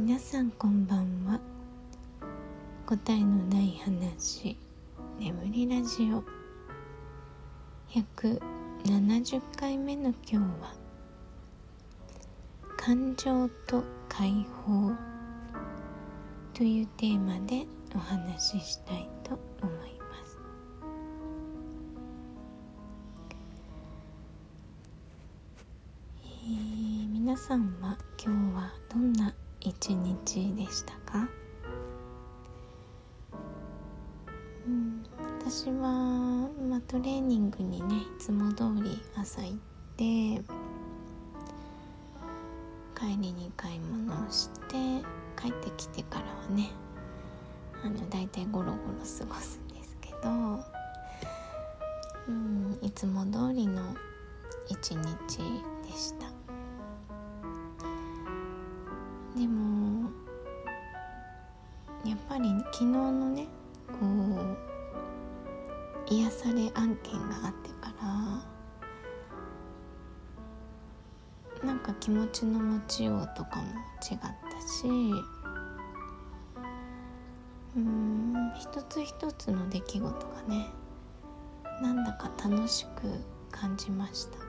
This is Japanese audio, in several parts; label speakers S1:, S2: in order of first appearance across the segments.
S1: 皆さんこんばんは。答えのない話眠りラジオ。170回目の今日は感情と解放というテーマでお話ししたいと思います。えー皆さんは今日はどんな一日でしたか、うん、私は、まあ、トレーニングにねいつも通り朝行って帰りに買い物をして帰ってきてからはねあのだいたいゴロゴロ過ごすんですけど、うん、いつも通りの一日でした。でもやっぱり昨日のねこう癒され案件があってからなんか気持ちの持ちようとかも違ったしうん一つ一つの出来事がねなんだか楽しく感じました。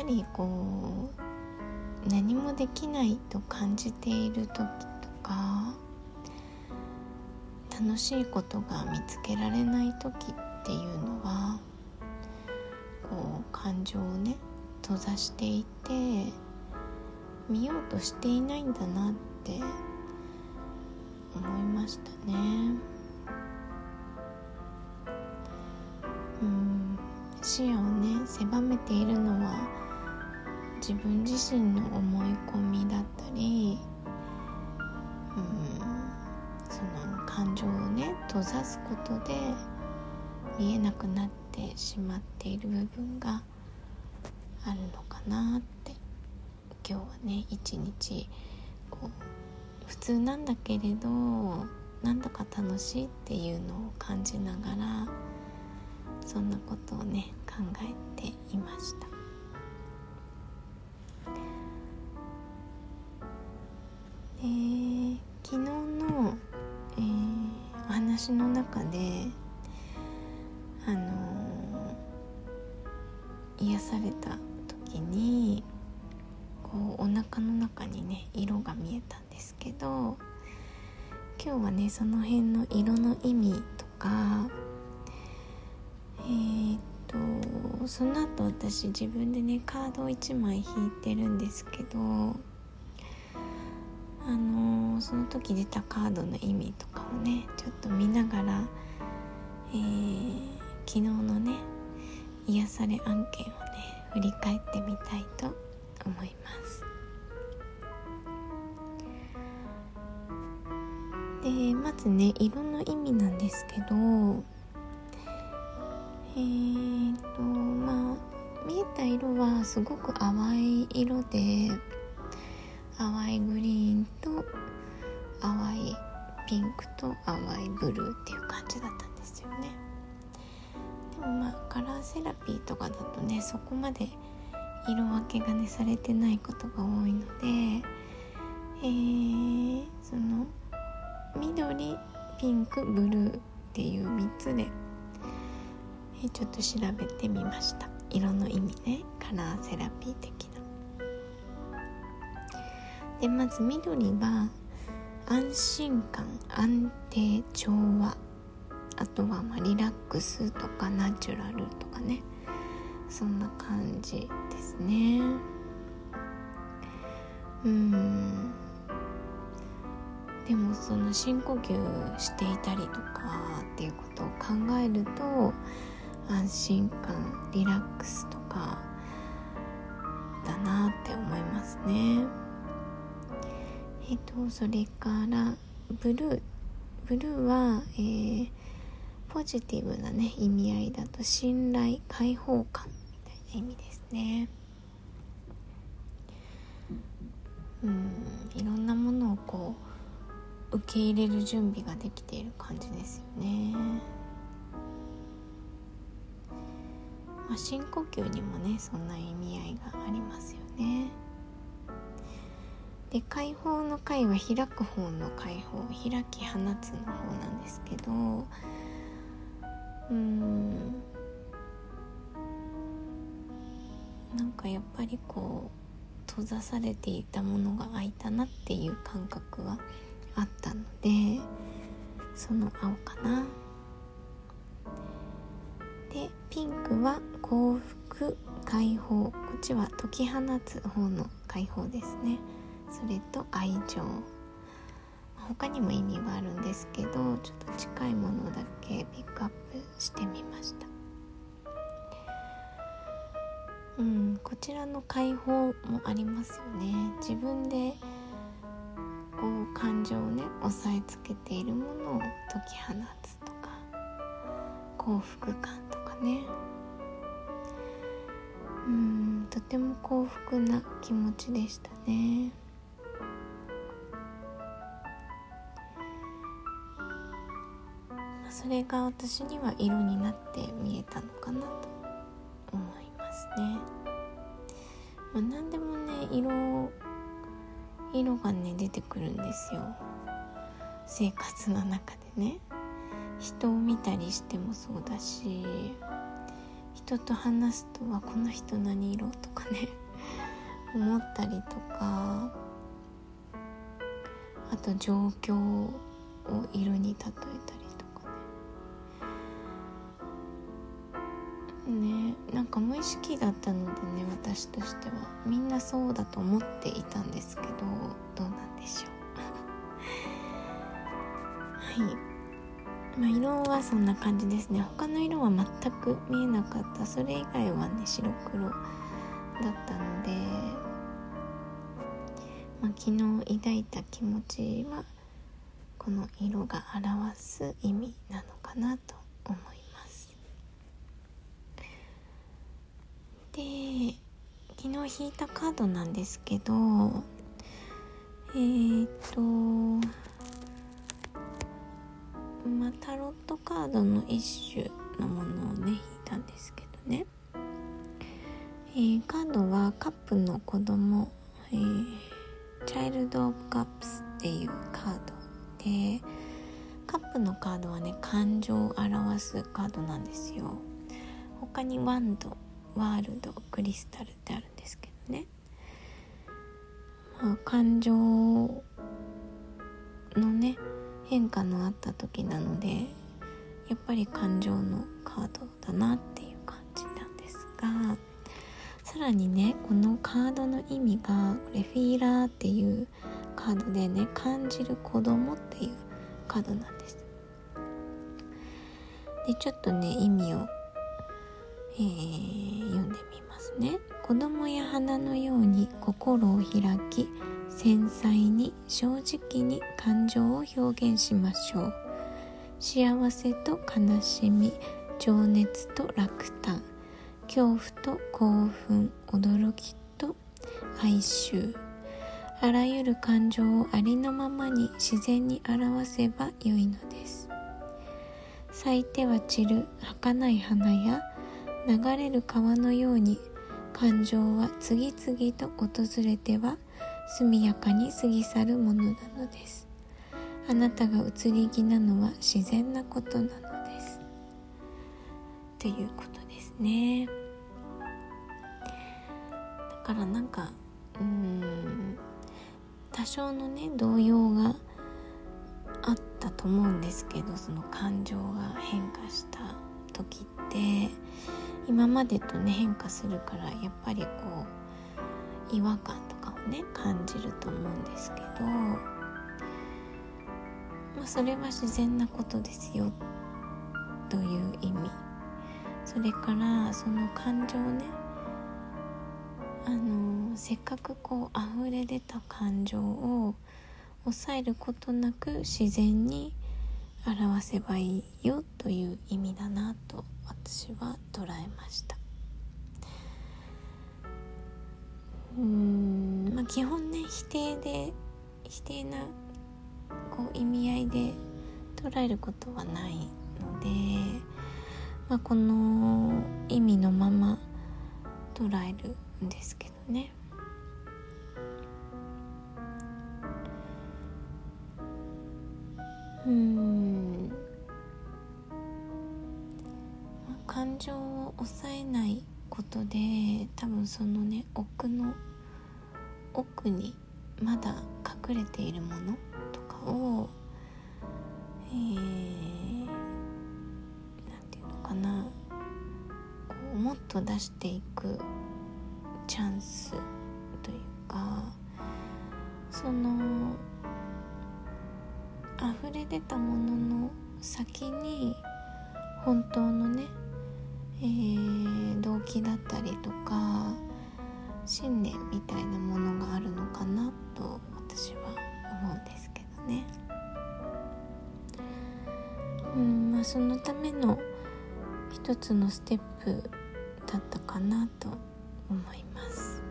S1: ぱりこう何もできないと感じている時とか楽しいことが見つけられない時っていうのはこう感情をね閉ざしていて見ようとしていないんだなって思いましたね。うん。視野をね狭めているのは自分自身の思い込みだったりうんその感情をね閉ざすことで見えなくなってしまっている部分があるのかなって。今日はね一日こう普通なんだけれどなんだか楽しいっていうのを感じながらそんなことをね考えていました。昨日の、えーお話の中であのー癒された時にこうお腹の中にね色が見えたんですけど今日はねその辺の色の意味とかえー、っとその後私自分でねカードを1枚引いてるんですけどあのその時出たカードの意味とかをねちょっと見ながら、えー昨日のね癒され案件をね振り返ってみたいと思います。でまずね色の意味なんですけどえーとまあ見えた色はすごく淡い色で淡いグリーンと淡いピンクと淡いブルーっていう感じだったんですよね。でもまあカラーセラピーとかだとねそこまで色分けがねされてないことが多いのでえー、その緑ピンクブルーっていう3つで、えーちょっと調べてみました。色の意味ね。カラーセラピー的な。でまず緑は安心感安定調和あとはまリラックスとかナチュラルとかねそんな感じですね。うん。でもその深呼吸していたりとかっていうことを考えると安心感リラックスとかだなって思いますね。えっとそれからブルーブルーは、えーポジティブなね意味合いだと信頼開放感みたいな意味ですねうんいろんなものをこう受け入れる準備ができている感じですよねまあ、深呼吸にもねそんな意味合いがありますよね。で解放の解は開く方の解放開き放つの方なんですけどうん。なんかやっぱりこう閉ざされていたものが開いたなっていう感覚はあったのでその青かな。でピンクは幸福解放。こっちは解き放つ方の解放ですね。それと愛情。他にも意味はあるんですけどちょっと近いものだけピックアップしてみました。うんこちらの解放もありますよね。自分でこう感情をね押さえつけているものを解き放つとか幸福感とかね。うんとても幸福な気持ちでしたね。れが私には色になって見えたのかなと思いますね、まあ、何でもね色色がね出てくるんですよ。生活の中でね。人を見たりしてもそうだし人と話すとはこの人何色とかね。思ったりとかあと状況を色に例ねなんか無意識だったのでね私としては。みんなそうだと思っていたんですけどどうなんでしょう。はい。まあ、色はそんな感じですね。他の色は全く見えなかった。それ以外はね白黒だったので、まあ、昨日抱いた気持ちはこの色が表す意味なのかなと思います。で昨日引いたカードなんですけどえー、っとまあ、タロットカードの一種のものをね引いたんですけどね、えー、カードはカップの子供、感情のね変化のあった時なのでやっぱり感情のカードだなっていう感じなんですがさらにねこのカードの意味がこれフィーラーっていうカードでね感じる子供っていうカードなんです。でちょっとね意味を、えー、読んでみますね。子供や花のように心を開き繊細に正直に感情を表現しましょう。幸せと悲しみ情熱と落胆恐怖と興奮驚きと哀愁。あらゆる感情をありのままに自然に表せばよいのです。咲いては散る儚い花や流れる川のように感情は次々と訪れては速やかに過ぎ去るものなのです。あなたが移り気なのは自然なことなのです。ということですね。だからなんかうん多少のね動揺があったと思うんですけどその感情が変化した時って今までとね変化するからやっぱりこう違和感とかをね感じると思うんですけど、まあ、それは自然なことですよという意味。それからその感情ねあのせっかくこう溢れ出た感情を抑えることなく自然に表せばいいよという意味だなと私は捉えましたうんまあ基本ね否定で否定なこう意味合いで捉えることはないので、まあ、この意味のまま捉えるんですけどね。うん情を抑えないことで多分そのね奥の奥にまだ隠れているものとかをえー、ていうのかなこうもっと出していくチャンスというかその溢れ出たものの先に本当のね、えー、動機だったりとか信念みたいなものがあるのかなと私は思うんですけどね。うんまあ、そのための一つのステップだったかなと思います。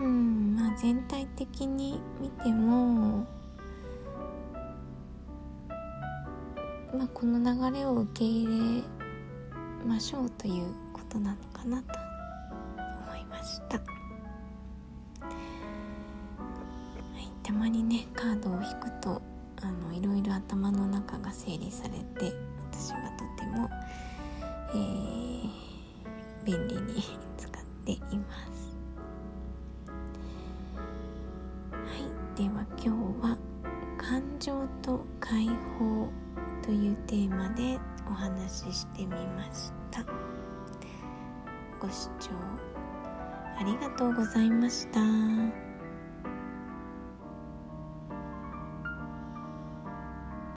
S1: うんまあ全体的に見ても、まあ、この流れを受け入れましょうということなのかなと思いました。はいたまにねカードを引くとあのいろいろ頭の中が整理されて私はとても、えー、便利に使っていますはいでは今日は「感情と解放」テーマでお話ししてみましたご視聴ありがとうございました。